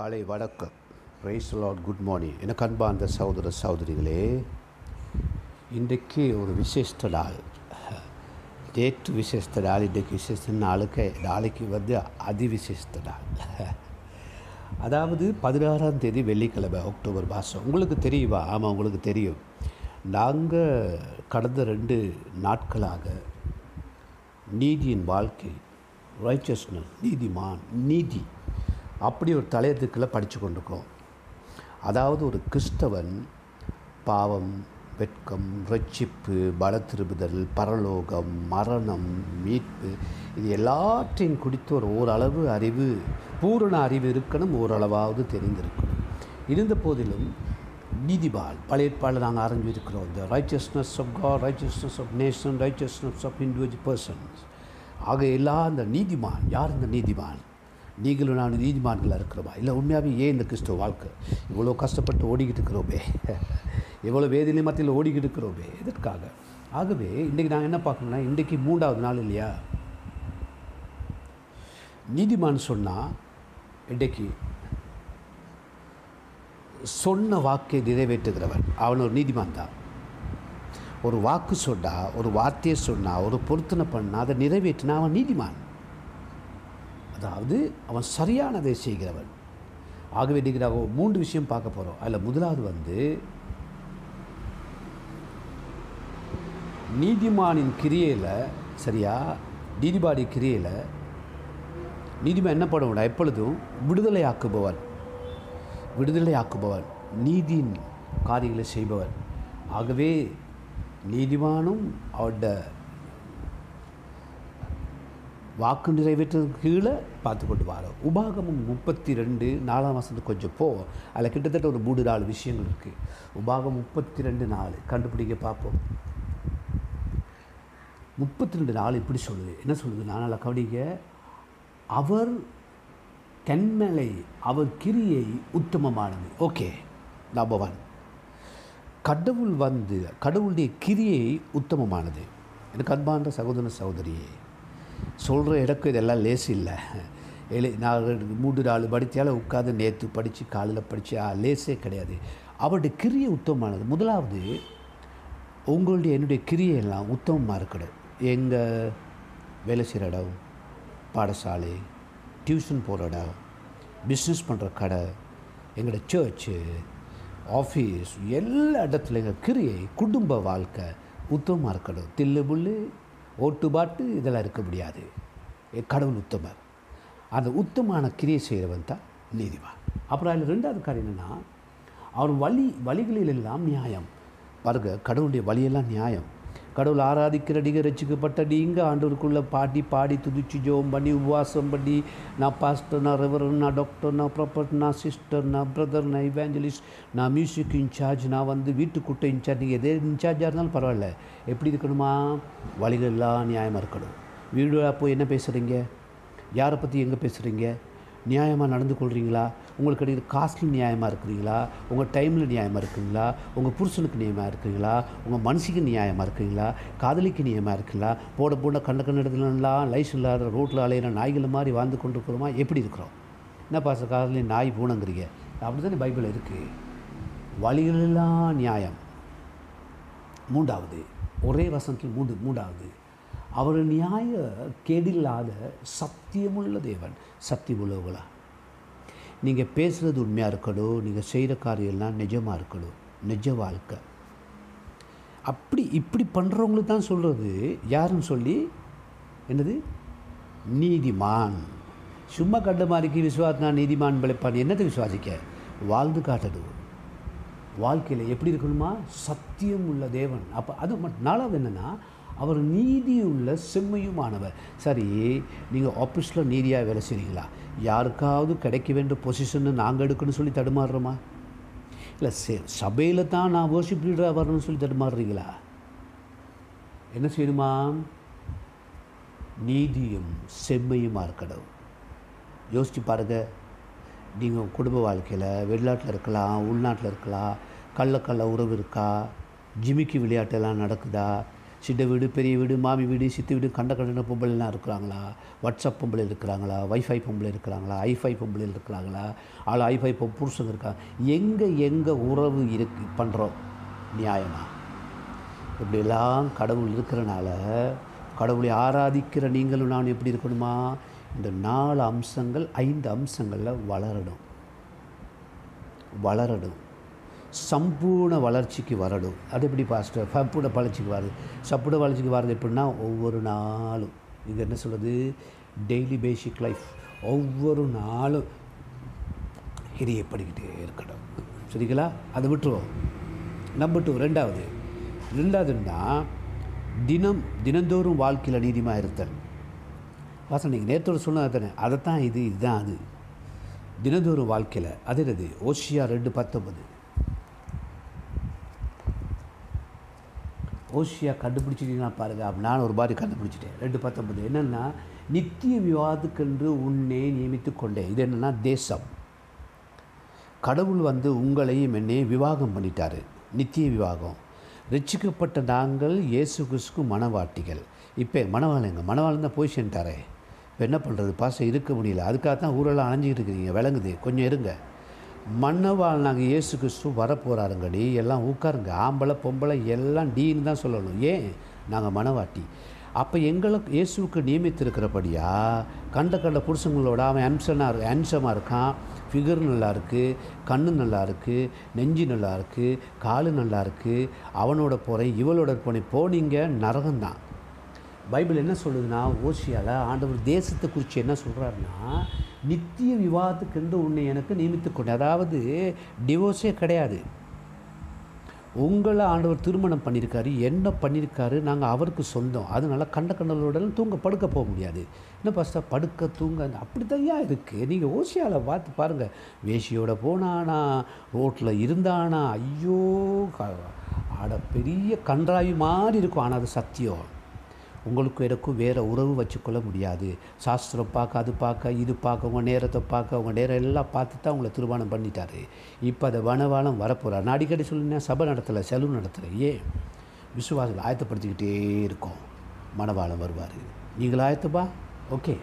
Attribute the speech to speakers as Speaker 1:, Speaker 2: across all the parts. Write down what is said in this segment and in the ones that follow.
Speaker 1: காலை வணக்கம். Rice lot good morning எனக்கு அன்பார்ந்த சகோதர சகோதரிகளே இன்றைக்கு ஒரு விசேஷ நாள். நேற்று விசேஷ நாள் இன்றைக்கு விசேஷ நாளுக்கு நாளைக்கு வந்து அதிவிசேஷ நாள். அதாவது பதினாறாம் தேதி வெள்ளிக்கிழமை அக்டோபர் மாதம். உங்களுக்கு தெரியுமா? ஆமாம் உங்களுக்கு தெரியும். நாங்கள் கடந்த ரெண்டு நாட்களாக நீதியின் வாழ்க்கை ரைச்சஸ்னஸ் நீதிமான் நீதி. அப்படி ஒரு தலையத்துக்களை படித்து கொண்டிருக்கோம் அதாவது ஒரு கிறிஸ்தவன் பாவம் வெட்கம் ரட்சிப்பு பல பரலோகம் மரணம் மீட்பு இது எல்லாற்றையும் குறித்து ஒரு ஓரளவு அறிவு பூரண அறிவு இருக்கணும் ஓரளவாவது தெரிந்திருக்கணும். இருந்த போதிலும் நீதிபால் பழைய ஏற்பாடில் நாங்கள் ஆரம்பிச்சிருக்கிறோம் இந்த righteousness of God righteousness of nation righteousness of individual persons ஆக எல்லா அந்த நீதிமான் யார் இந்த நீதிமான்? நீங்களும் நான் நீதிமான்களாக இருக்கிறோமா? இல்லை உண்மையாகவே ஏன் இந்த கிறிஸ்துவ வாழ்க்கை? இவ்வளோ கஷ்டப்பட்டு ஓடிக்கிட்டு இருக்கிறோமே. எவ்வளோ வேதிலை மத்தியில் ஓடிக்கிட்டு இருக்கிறோமே. எதற்காக? ஆகவே இன்றைக்கி நாங்கள் என்ன பார்க்கணும்னா இன்றைக்கி மூன்றாவது நாள் இல்லையா? நீதிமான் சொன்னால் இன்றைக்கு சொன்ன வாக்கை நிறைவேற்றுகிறவன். அவன் ஒரு நீதிமான் தான். ஒரு வாக்கு சொன்னா ஒரு வார்த்தையை சொன்னால் ஒரு பொருத்தனை பண்ணால் அதை நிறைவேற்றினா அவன் நீதிமான். அதாவது அவன் சரியானதை செய்கிறவன். ஆகவே இன்றைக்கி நாங்கள் மூன்று விஷயம் பார்க்க போகிறோம் அதில் முதலாவது வந்து நீதிமானின் கிரியையில் சரியா? நீதிபாடி கிரியையில் நீதிமான் என்ன பண்ணுவான்? எப்பொழுதும் விடுதலை ஆக்குபவன். விடுதலை ஆக்குபவன். நீதியின் காரியங்களை செய்பவன். ஆகவே நீதிமானும் அவட வாக்கு நிறைவேற்றதுக்கு கீழே பார்த்து கொண்டு வரோம் உபாகமும் முப்பத்தி ரெண்டு நாலாம் மாதத்துக்கு கொஞ்சம் போ. அதில் கிட்டத்தட்ட ஒரு மூணு நாலு விஷயங்கள் இருக்குது உபாகம் முப்பத்தி ரெண்டு நாலு. கண்டுபிடிக்க பார்ப்போம். முப்பத்தி ரெண்டு நாள் இப்படி சொல்லுது. என்ன சொல்லுது? நானால் கவனிக்க அவர் தன்மலை அவர் கிரியை உத்தமமானது. ஓகே நம்பர் ஒன் கடவுள் வந்து கடவுளுடைய கிரியை உத்தமமானது. எனக்கு அன்பான சகோதர சகோதரியே சொல்கிற இடக்கு இதெல்லாம் லேசு இல்லை. எழு நான் மூன்று நாலு படித்தால உட்காந்து நேற்று படித்து காலையில் படித்து லேஸே கிடையாது. அவருடைய கிரியை உத்தமமானது. முதலாவது உங்களுடைய என்னுடைய கிரியையெல்லாம் உத்தமமாக இருக்கணும். எங்கள் வேலை செய்கிற இடம் பாடசாலை டியூஷன் போகிற இடம் பிஸ்னஸ் பண்ணுற கடை எங்களோட சர்ச்சு ஆஃபீஸ் எல்லா இடத்துல எங்கள் கிரியை குடும்ப வாழ்க்கை உத்தமமாக இருக்கணும். தில்லு புல்லு ஓட்டு பாட்டு இதெல்லாம் இருக்க முடியாது. கடவுள் உத்தமர். அந்த உத்தமான கிரியை செய்கிறவன் தான் நீதிவான் அப்புறம் அதில் ரெண்டாவது காரியம் என்னென்னா அவர் வழி வழிகளில் எல்லாம் நியாயம். பாருங்கள் கடவுளுடைய வழியெல்லாம் நியாயம். கடவுள் ஆராதிக்கிற நீங்கள் ரசிக்கப்பட்ட நீங்கள் ஆண்டவருக்குள்ளே பாடி பாடி துதிச்சு ஜோம் பண்ணி உபவாசம் பண்ணி நான் பாஸ்டர் நான் ரெவரன் நான் டாக்டர் நான் ப்ராப்பர்ட் நான் சிஸ்டர் நான் பிரதர் நான் இவாஞ்சலிஸ்ட் நான் மியூசிக் இன்சார்ஜ் நான் வந்து வீட்டுக்குட்டை இன்சார்ஜ் நீங்கள் எதே இன்சார்ஜாக இருந்தாலும் பரவாயில்ல. எப்படி இருக்கணுமா? வழிகள்லாம் நியாயமாக இருக்கணும். வீடு போய் என்ன பேசுகிறீங்க யாரை பற்றி எங்கே பேசுகிறீங்க நியாயமாக நடந்து கொள்கிறீங்களா உங்களுக்கு கிடைக்கிற காஸ்ட்லி நியாயமாக இருக்கிறீங்களா? உங்கள் டைமில் நியாயமாக இருக்குங்களா? உங்கள் புருஷனுக்கு நியாயமாக இருக்குங்களா? உங்கள் மனசுக்கு நியாயமாக இருக்குங்களா? காதலிக்கு நியாயமாக இருக்குங்களா? போட போட கண்ட கண்ட இடத்துலலாம் லைஸ் இல்லாத ரோட்டில் அலையிற நாய்கள் மாதிரி வாழ்ந்து கொண்டு இருக்கிறோமா எப்படி இருக்கிறோம்? என்ன பாச காதலையும் நாய் பூனங்கிறீங்க? அப்படி தானே பைபிள் இருக்குது வழிகளெல்லாம் நியாயம். மூன்றாவது ஒரே வசனத்தில் மூன்று மூன்றாவது. அவர் நியாய கேடில்லாத சத்தியமுள்ள தேவன் சத்தியமுள்ளவங்களா நீங்கள் பேசுகிறது உண்மையாக இருக்கணும் நீங்கள் செய்கிற காரியம்லாம் நிஜமாக இருக்கணும் நிஜ வாழ்க்கை. அப்படி இப்படி பண்ணுறவங்களுக்கு தான் சொல்கிறது யாருன்னு சொல்லி? என்னது? நீதிமான். சும்மா கண்ட மாதிரிக்கு விசுவாசனா நீதிமான் பிழைப்பான். என்னத்தை விசுவாசிக்க? வாழ்ந்து காட்டது வாழ்க்கையில் எப்படி இருக்கணுமா? சத்தியம் உள்ள தேவன். அப்போ அது மட்டும் நாலாவது என்னென்னா அவர் நீதியுள்ள செம்மையுமானவர். சரி நீங்கள் ஆஃபீஸில் நீதியாக வேலை செய்கிறீங்களா யாருக்காவது கிடைக்க வேண்டிய பொசிஷன்னு நாங்கள் எடுக்கணும்னு சொல்லி தடுமாறுறோமா? இல்லை சே சபையில் தான் நான் வர்ஷிப் லீடராக வரணும்னு சொல்லி தடுமாறுறீங்களா? என்ன செய்யணுமா? நீதியும் செம்மையுமா இருக்கணும். யோசித்து பாருங்கள் நீங்கள் குடும்ப வாழ்க்கையில் வெளிநாட்டில் இருக்கலாம் உள்நாட்டில் இருக்கலாம் கள்ளக்கள்ள உறவு இருக்கா? ஜிமிக்கி விளையாட்டெல்லாம் நடக்குதா? சின்ன வீடு பெரிய வீடு மாமி வீடு சித்தி வீடு கண்ட கண்ட பொம்பளைலாம் இருக்கிறாங்களா? வாட்ஸ்அப் பொம்பளை இருக்கிறாங்களா? வைஃபை பொம்பளை இருக்கிறாங்களா? ஐஃபை பொம்பளை இருக்கிறாங்களா? ஆள் ஐஃபை பொ புருஷங்க இருக்காங்க எங்கே எங்கே உறவு இருக்கு பண்ணுறோம் நியாயமாக இப்படியெல்லாம் கடவுள் இருக்கிறனால கடவுளை ஆராதிக்கிற நீங்களும் நான் எப்படி இருக்கணுமா? இந்த நாலு அம்சங்கள் ஐந்து அம்சங்களில் வளரணும். வளரணும். சம்பூர்ண வளர்ச்சிக்கு வரணும். அது எப்படி பாஸ்டர் சம்பூர்ண வளர்ச்சிக்கு வருது சம்பூர்ண வளர்ச்சிக்கு வர்றது எப்படின்னா ஒவ்வொரு நாளும். இது என்ன சொல்கிறது டெய்லி பேசிக் லைஃப் ஒவ்வொரு நாளும் கிரியப்படிக்கிட்டே இருக்கணும். சரிங்களா? அதை விட்டுருவோம். நம்பர் டூ ரெண்டாவது. ரெண்டாவதுன்னா தினம் தினந்தோறும் வாழ்க்கையில் நீதிமாக இருத்தல். வாசன் நீங்கள் நேற்றோடு சொன்னது தானே அதைத்தான் இது இதுதான் அது. தினந்தோறும் வாழ்க்கையில். அது என்னது? ஓசியா ரெண்டு பத்தொன்பது. ஓஷியா கண்டுபிடிச்சிட்டீங்கன்னா பாருங்கள் அப்படி நான் ஒரு மாதிரி கண்டுபிடிச்சிட்டேன். ரெண்டு பத்தொம்பது என்னென்னா நித்திய விவாதத்துக்கென்று உன்னை நியமித்து கொண்டேன். இது என்னென்னா தேசம். கடவுள் வந்து உங்களையும் என்னையும் விவாகம் பண்ணிட்டார். நித்திய விவாகம். ரட்சிக்கப்பட்ட நாங்கள் இயேசு கிறிஸ்துக்கு மனவாட்டிகள். இப்போ மணவாளங்க மணவாளன் தான் போய் சென்றாரே இப்போ என்ன பண்ணுறது பாசம் இருக்க முடியல. அதுக்காக தான் ஊரெல்லாம் அணைஞ்சிக்கிட்டு இருக்கிறீங்க விளங்குது. கொஞ்சம் இருங்க. மன்னவாள் நாங்கள் இயேசு கிறிஸ்து வரப்போகிறாருங்கடி எல்லாம் உட்காருங்க. ஆம்பளை பொம்பளை எல்லாம் டீன்னு தான் சொல்லணும். ஏன்? நாங்கள் மனவாட்டி. அப்போ எங்களை இயேசுவுக்கு நியமித்திருக்கிறபடியா கண்ட கண்ட புருஷங்களோட அவன் அம்சனாக அம்சமாக இருக்கான். ஃபிகர் நல்லா இருக்குது கண்ணு நல்லா இருக்குது நெஞ்சு நல்லா இருக்குது காலு நல்லா இருக்குது அவனோட போகிறேன் இவளோட போனேன் போனீங்க நரகம்தான். பைபிள் என்ன சொல்லுதுன்னா ஓசியால் ஆண்டவர் தேசத்தை குறித்து என்ன சொல்கிறாருன்னா நித்திய விவாதத்துக்கென்று உன்னை எனக்கு நியமித்து கொண்டு அதாவது டிவோர்ஸே கிடையாது. உங்களை ஆண்டவர் திருமணம் பண்ணியிருக்காரு என்ன பண்ணியிருக்காரு நாங்கள் அவருக்கு சொந்தம். அதனால கண்ட கண்டலோடலாம் தூங்க படுக்க போக முடியாது. என்ன பாஸ்டா படுக்க தூங்க அப்படி தையா இருக்குது நீங்கள் ஓசியாவில் பார்த்து பாருங்கள் வேஷியோட போனானா ரோட்டில் இருந்தானா ஐயோ ஆட பெரிய கன்றாய் மாதிரி இருக்கும். ஆனால் அது சத்தியம். உங்களுக்கும் எனக்கும் வேறு உறவு வச்சுக்கொள்ள முடியாது. சாஸ்திரம் பார்க்க அது பார்க்க இது பார்க்க உங்கள் நேரத்தை பார்க்க உங்கள் நேரம் எல்லாம் பார்த்து தான் உங்களை திருமணம் பண்ணிட்டாரு. இப்போ அதை வனவாலம் வரப்போகிறார் நான் அடிக்கடி சொல்லினேன் சபை நடத்தலை செலவு நடத்தலை. ஏன்? விசுவாசம் ஆயத்தப்படுத்திக்கிட்டே இருக்கோம். மனவாளம் வருவார். நீங்கள் ஆயத்தப்பா? ஓகே.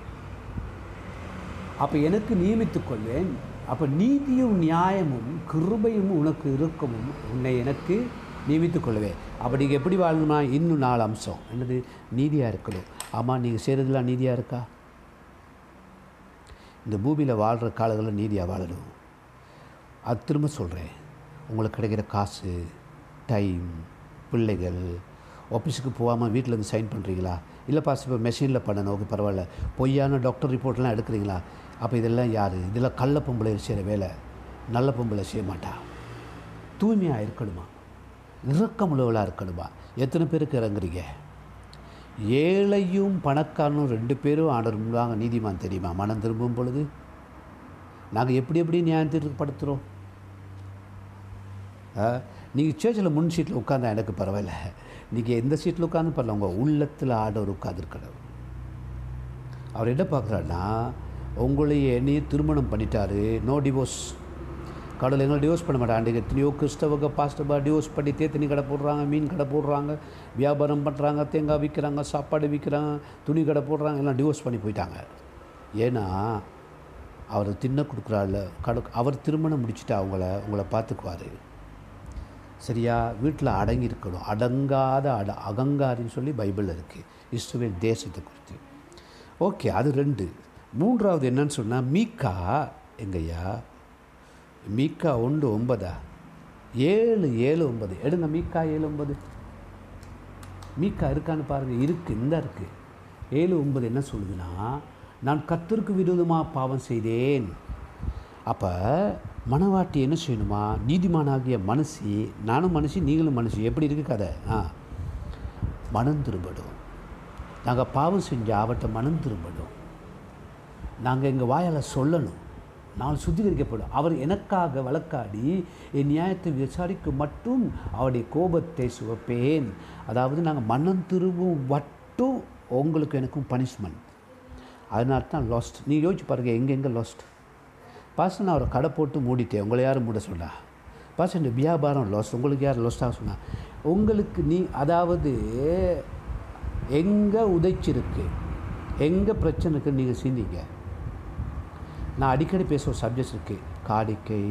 Speaker 1: அப்போ எனக்கு நியமித்துக்கொள்வேன் அப்போ நீதியும் நியாயமும் கிருபையும் உனக்கு இருக்கமும் உன்னை எனக்கு நியமித்து கொள்வேன் அப்போ நீங்கள் எப்படி வாழணுமா இன்னும் நாலு அம்சம். என்னது? நீதியாக இருக்கணும். ஆமாம் நீங்கள் செய்கிறதுலாம் நீதியாக இருக்கா? இந்த பூமியில் வாழ்கிற காலங்களில் நீதியாக வாழணும். அது திரும்ப சொல்கிறேன் உங்களுக்கு கிடைக்கிற காசு டைம் பிள்ளைகள் ஆஃபீஸுக்கு போகாமல் வீட்டில் இருந்து சைன் பண்ணுறீங்களா இல்லை பாஸ் இப்போ மெஷினில் பண்ணணும். ஓகே பரவாயில்ல. பொய்யான டாக்டர் ரிப்போர்ட்லாம் எடுக்கிறீங்களா? அப்போ இதெல்லாம் யார்? இதெல்லாம் கள்ள பொம்பளை செய்கிற வேலை. நல்ல பொம்பளை செய்ய மாட்டா. தூய்மையாக இருக்கணுமா? இரக்கமுள்ளவளாக இருக்கணுமா? எத்தனை பேருக்கு இறங்குறீங்க? ஏழையும் பணக்காரனும் ரெண்டு பேரும் ஆர்டர் முன்பாக நீதிமான் தெரியுமா? மனம் திரும்பும் பொழுது. நாங்கள் எப்படி எப்படி நியாயத்திற்குப்படுத்துகிறோம் நீங்கள் சேர்ச்சில் முன் சீட்டில் உட்காந்தா எனக்கு பரவாயில்ல. நீங்கள் எந்த சீட்டில் உட்காந்து பரவாயில்ல. உங்கள் உள்ளத்தில் ஆர்டர் உட்காந்துருக்கணும் அவர் என்ன பார்க்குறாருன்னா உங்களையே என்னையும் திருமணம் பண்ணிட்டாரு. நோ டிவோர்ஸ் கடவுள் எங்களை டிவோர்ஸ் பண்ண மாட்டாங்க எத்தனையோ கிறிஸ்தவங்க பாஸ்டர்பா டிவோர்ஸ் பண்ணி தேத்தனி கடை போடுறாங்க மீன் கடை போடுறாங்க வியாபாரம் பண்ணுறாங்க தேங்காய் விற்கிறாங்க சாப்பாடு விற்கிறாங்க துணி கடை போடுறாங்க எல்லாம் டிவோர்ஸ் பண்ணி போயிட்டாங்க. ஏன்னா அவர் தின்ன கொடுக்குறாள் கடு அவர் திருமணம் முடிச்சுட்டு அவங்கள உங்களை பார்த்துக்குவார். சரியா? வீட்டில் அடங்கி இருக்கணும். அடங்காத அட அகங்காரின்னு சொல்லி பைபிளில் இருக்குது இஸ்ரேல் தேசத்தை குறித்து. ஓகே அது ரெண்டு. மூன்றாவது என்னன்னு சொன்னால் மீக்கா எங்கய்யா? மீக்கா ஒன்று ஒன்பதா? ஏழு ஏழு ஒன்பது. எடுங்க மீக்கா ஏழு ஒன்பது. மீக்கா இருக்கான்னு பாருங்கள் இருக்குது இந்த இருக்குது ஏழு ஒன்பது என்ன சொல்லுதுன்னா நான் கத்திற்கு விரோதமாக பாவம் செய்தேன். அப்போ மனவாட்டி என்ன செய்யணுமா? நீதிமானாகிய மனசி நானும் மனுஷி நீங்களும் மனுஷி எப்படி இருக்கு கதை? ஆ. மனம் திரும்படும். நாங்கள் பாவம் செஞ்சால் அவட்ட மனம் திரும்படும். நாங்கள் எங்கள் வாயால் சொல்லணும். நான் சுத்திகரிக்கப்படும். அவர் எனக்காக வழக்காடி என் நியாயத்தை விசாரிக்க மட்டும் அவருடைய கோபத்தை சுவப்பேன் அதாவது நாங்கள் மனம் திரும்பும் மட்டும் உங்களுக்கு எனக்கும் பனிஷ்மெண்ட் அதனால தான் லாஸ்ட் நீ யோசிச்சு பாருங்கள் எங்கெங்கே லாஸ்ட் பாச நான் அவரை கடை போட்டு மூடிட்டேன். உங்களை யாரும் மூட சொல்லா பாச இந்த வியாபாரம் லாஸ் உங்களுக்கு யார் லாஸ்டாக சொன்னா? உங்களுக்கு நீ அதாவது எங்கே உதைச்சிருக்கு எங்கே பிரச்சனை நீங்கள் சிந்திங்க. நான் அடிக்கடி பேசுகிற சப்ஜெக்ட்ஸ் இருக்குது காணிக்கை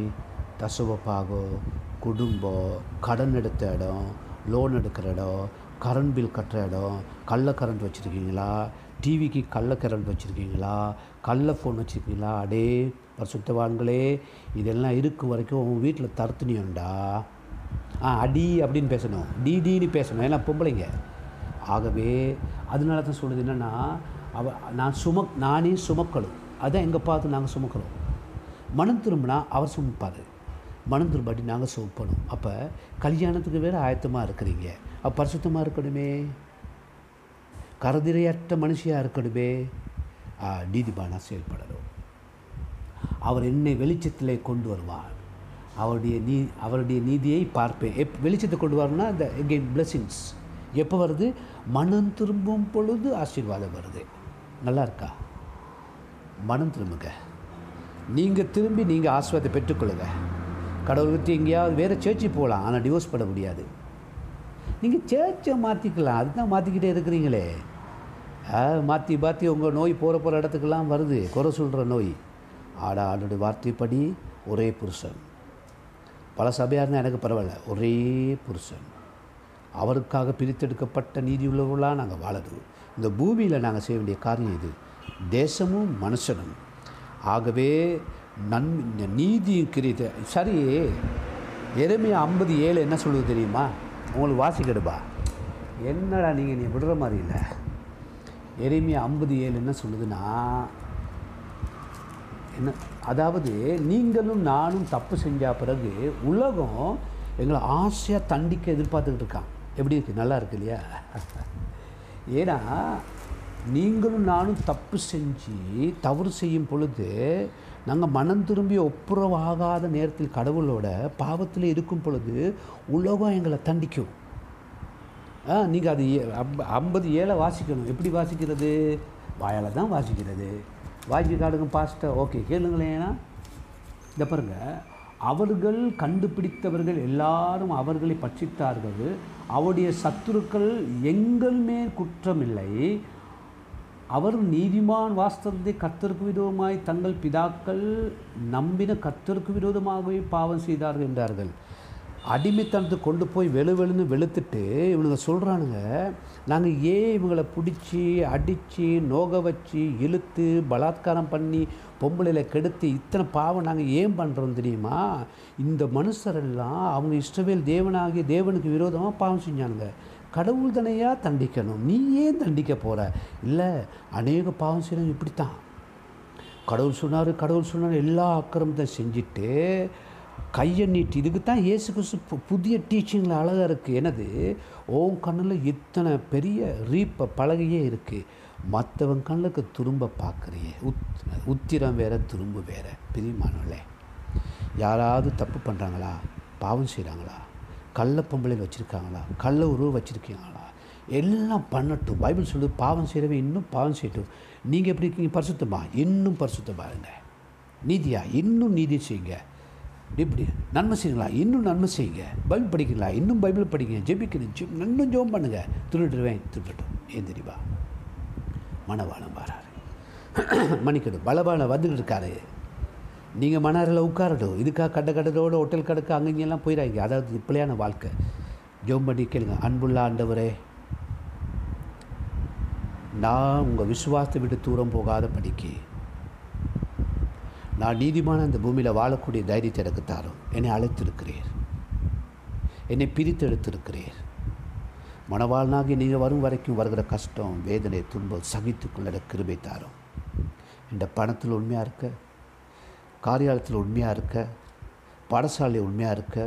Speaker 1: தசுவப்பாகம் குடும்பம் கடன் எடுத்த இடம் லோன் எடுக்கிற இடம் கரண்ட் பில் கட்டுற இடம் கள்ள கரண்ட் வச்சுருக்கீங்களா? டிவிக்கு கள்ள கரண்ட் வச்சுருக்கீங்களா? கள்ள ஃபோன் வச்சுருக்கீங்களா? அடே சுத்தவான்களே இதெல்லாம் இருக்கும் வரைக்கும் உங்கள் வீட்டில் தருத்துனியுண்டா ஆ அடி அப்படின்னு பேசணும். டிடின்னு பேசணும். ஏன்னா பொம்பளைங்க. ஆகவே அதனால தான் சொல்லுது என்னென்னா அவ நான் சுமக் நானே சுமக்கணும். அதான் எங்கள் பார்த்து நாங்கள் சுமக்கிறோம். மனம் திரும்பினா அவர் சுமப்பார். மனம் திரும்பாட்டி நாங்கள் சுமப்பணும். அப்போ கல்யாணத்துக்கு வேறு ஆயத்தமாக இருக்கிறீங்க. அப்போ பரிசுத்தமாக இருக்கணுமே. கரதிரையற்ற மனுஷியாக இருக்கணுமே. நீதிபானாக செயல்படணும். அவர் என்னை வெளிச்சத்தில் கொண்டு வருவார். அவருடைய நீ அவருடைய நீதியை பார்ப்பேன். எப் வெளிச்சத்தை கொண்டு வரணும்னா இந்த எகெயின் பிளெஸிங்ஸ் எப்போ வருது? மனம் திரும்பும் பொழுது ஆசீர்வாதம் வருது. நல்லா இருக்கா? மனம் திரும்புங்க. நீங்கள் திரும்பி நீங்கள் ஆசீர்வாதத்தை பெற்றுக்கொள்ளுங்க. கடவுள் விட்டு எங்கேயாவது வேறு சேர்ச்சி போகலாம். ஆனால் டிவோர்ஸ் பண்ண முடியாது. நீங்கள் சேர்ச்சை மாற்றிக்கலாம் அதுதான் மாற்றிக்கிட்டே இருக்கிறீங்களே. மாற்றி மாற்றி உங்கள் நோய் போகிற போகிற இடத்துக்கெல்லாம் வருது. குறை சொல்கிற நோய். ஆடா ஆடோடைய வார்த்தைப்படி ஒரே புருஷன். பல சபையாக இருந்தால் எனக்கு பரவாயில்ல. ஒரே புருஷன். அவருக்காக பிரித்தெடுக்கப்பட்ட நீதி உள்ளவர்களாக நாங்கள் வாழணும் இந்த பூமியில் நாங்கள் செய்ய வேண்டிய காரியம் இது. தேசமும் மனுஷனும். ஆகவே நன் நீதி கிரித சரி எருமையா ஐம்பது ஏழு என்ன சொல்லுது தெரியுமா? உங்களுக்கு வாசிக்கடுபா என்னடா நீங்கள் நீ விடுற மாதிரி இல்லை. எருமையா ஐம்பது ஏழு என்ன சொல்லுதுன்னா என்ன அதாவது நீங்களும் நானும் தப்பு செஞ்ச பிறகு உலகம் எங்களை ஆசையாக தண்டிக்க எதிர்பார்த்துக்கிட்டு இருக்கான். எப்படி இருக்குது நல்லா இருக்கு இல்லையா? ஏன்னா நீங்களும் நானும் தப்பு செஞ்சு தவறு செய்யும் பொழுது நாங்கள் மனம் திரும்பி ஒப்புரவாகாத நேரத்தில் கடவுளோட பாவத்தில் இருக்கும் பொழுது உலகம் எங்களை தண்டிக்கும். ஆ நீங்கள் அது ஏ- ஐம்பது ஏழை வாசிக்கணும். எப்படி வாசிக்கிறது? வாயால் தான் வாசிக்கிறது. வாசிக்க காடுங்க பாஸ்ட்டர் ஓகே கேளுங்களேன்னா இந்த பாருங்க அவர்கள் கண்டுபிடித்தவர்கள் எல்லாரும் அவர்களை பட்சித்தார்கள். அவருடைய சத்துருக்கள் எங்கள் மேல் குற்றமில்லை. அவர் நீதிமான் வாஸ்தவத்தை கத்தருக்கு விரோதமாய் தங்கள் பிதாக்கள் நம்பின கத்தருக்கு விரோதமாகவே பாவம் செய்தார்கள் என்றார்கள். அடிமைத்தனத்தை கொண்டு போய் வெளு வெளுன்னு வெளுத்துட்டு இவனுங்க சொல்கிறானுங்க நாங்கள் ஏன் இவங்களை பிடிச்சி அடித்து நோக வச்சு இழுத்து பலாத்காரம் பண்ணி பொம்பளையில் கெடுத்து இத்தனை பாவம் நாங்கள் ஏன் பண்ணுறோம் தெரியுமா? இந்த மனுஷரெல்லாம் அவங்க இஷ்டவேல் தேவனாகிய தேவனுக்கு விரோதமாக பாவம் செஞ்சானுங்க. கடவுள் தனையாக தண்டிக்கணும். நீ ஏன் தண்டிக்க போகிற இல்லை அநேக பாவம் செய்யணும் இப்படித்தான். கடவுள் சொன்னார் கடவுள் சொன்னார் எல்லா அக்கிரமத்தை செஞ்சுட்டு கையை நீட்டி இதுக்கு தான் இயேசு கிறிஸ்து புதிய டீச்சிங்கில் அழகாக இருக்குது எனது ஓன் கண்ணில் இத்தனை பெரிய ரீப்பை பழகையே இருக்குது மற்றவன் கண்ணுக்கு திரும்ப பார்க்குறியே. உத் உத்திரம் வேற துரும்பு வேற. பிரியமானவர்களே யாராவது தப்பு பண்ணுறாங்களா பாவம் செய்கிறாங்களா கள்ள வச்சுருக்காங்களா? கள்ள உருவ வச்சுருக்கீங்களா எல்லாம் பண்ணட்டும். பைபிள் சொல்லுது பாவம் செய்கிறவன் இன்னும் பாவம் செய்யட்டும். நீங்கள் எப்படி இருக்கீங்க? பரிசுத்தமா? இன்னும் பரிசுத்தமாக இருங்க நீதியா? இன்னும் நீதி செய்யுங்க. இப்படி நன்மை செய்யுங்களா இன்னும் நன்மை செய்யுங்க. பைபிள் படிக்கிறீங்களா? இன்னும் பைபிள் படிங்க. ஜெபிக்கணும். ஜெப் இன்னும் ஜெபம் பண்ணுங்க. திருடுவேன் திருடட்டும். ஏன் தெரியுமா? மனவாளம் வராரு. மன்னிக்கணும். பலபாலம் வந்துக்கிட்டு இருக்காரு. நீங்கள் மணாரில் உட்காரட்டும் இதுக்காக கட்ட கட்டத்தோட ஹோட்டல் கடைக்கு அங்கங்கெல்லாம் போயிடாங்க அதாவது இப்படியான வாழ்க்கை. ஜோம் பண்ணி கேளுங்க. அன்புள்ள ஆண்டவரே நான் உங்கள் விசுவாசத்தை விட்டு தூரம் போகாத படிக்கு. நான் நீதிமான இந்த பூமியில் வாழக்கூடிய தைரியத்தை எனக்கு தாரும். என்னை அழைத்திருக்கிறீர். என்னை பிரித்தெடுத்திருக்கிறீர். மணவாளனாகி நீங்கள் வரும் வரைக்கும் வருகிற கஷ்டம் வேதனை துன்பம் சகித்துக்கொள்ள கிருபை தாரும். இந்த பணத்தில் உண்மையாக இருக்க? காரியாலயத்தில் உண்மையாக இருக்க? பாடசாலையில் உண்மையாக இருக்க?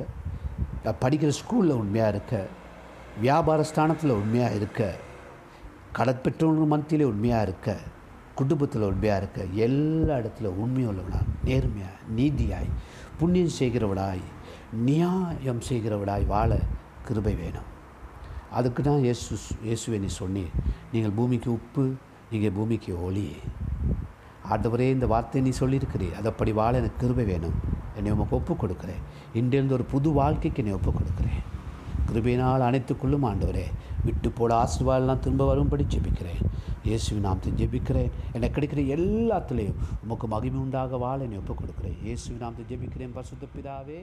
Speaker 1: படிக்கிற ஸ்கூலில் உண்மையாக இருக்க? வியாபார ஸ்தானத்தில் உண்மையாக இருக்க? கடற்பெற்றவங்க மத்தியிலே உண்மையாக இருக்க? குடும்பத்தில் உண்மையாக இருக்க? எல்லா இடத்துல உண்மையுள்ளவனா நேர்மையாக நீதியாய் புண்ணியம் செய்கிறவடாய் நியாயம் செய்கிறவடாய் வாழ கிருபை வேணும். அதுக்கு தான் இயேசு இயேசுவை நீ சொன்னீர். நீங்கள் பூமிக்கு உப்பு நீங்கள் பூமிக்கு ஒளி. ஆண்டவரே இந்த வார்த்தையை நீ சொல்லியிருக்கிறீர். அதப்படி வாழ எனக்கு கிருபை வேணும். என்னை உமக்கு ஒப்புக் கொடுக்குறேன் இன்றிலிருந்து ஒரு புது வாழ்க்கைக்கு என்னை ஒப்புக் கொடுக்குறேன் கிருபையினால் அனைத்துக்குள்ளும் ஆண்டவரே விட்டு போட ஆசீர்வாதம்லாம் திரும்ப வரும்படி ஜெபிக்கிறேன். இயேசுவின் நாமத்தை ஜெபிக்கிறேன். எனக்கு கிடைக்கிற எல்லாத்துலேயும் உமக்கு மகிமை உண்டாக வாழ என்னை ஒப்புக் கொடுக்கிறேன் இயேசுவின் நாமத்தை ஜெபிக்கிறேன் பசுத்த பிதாவே.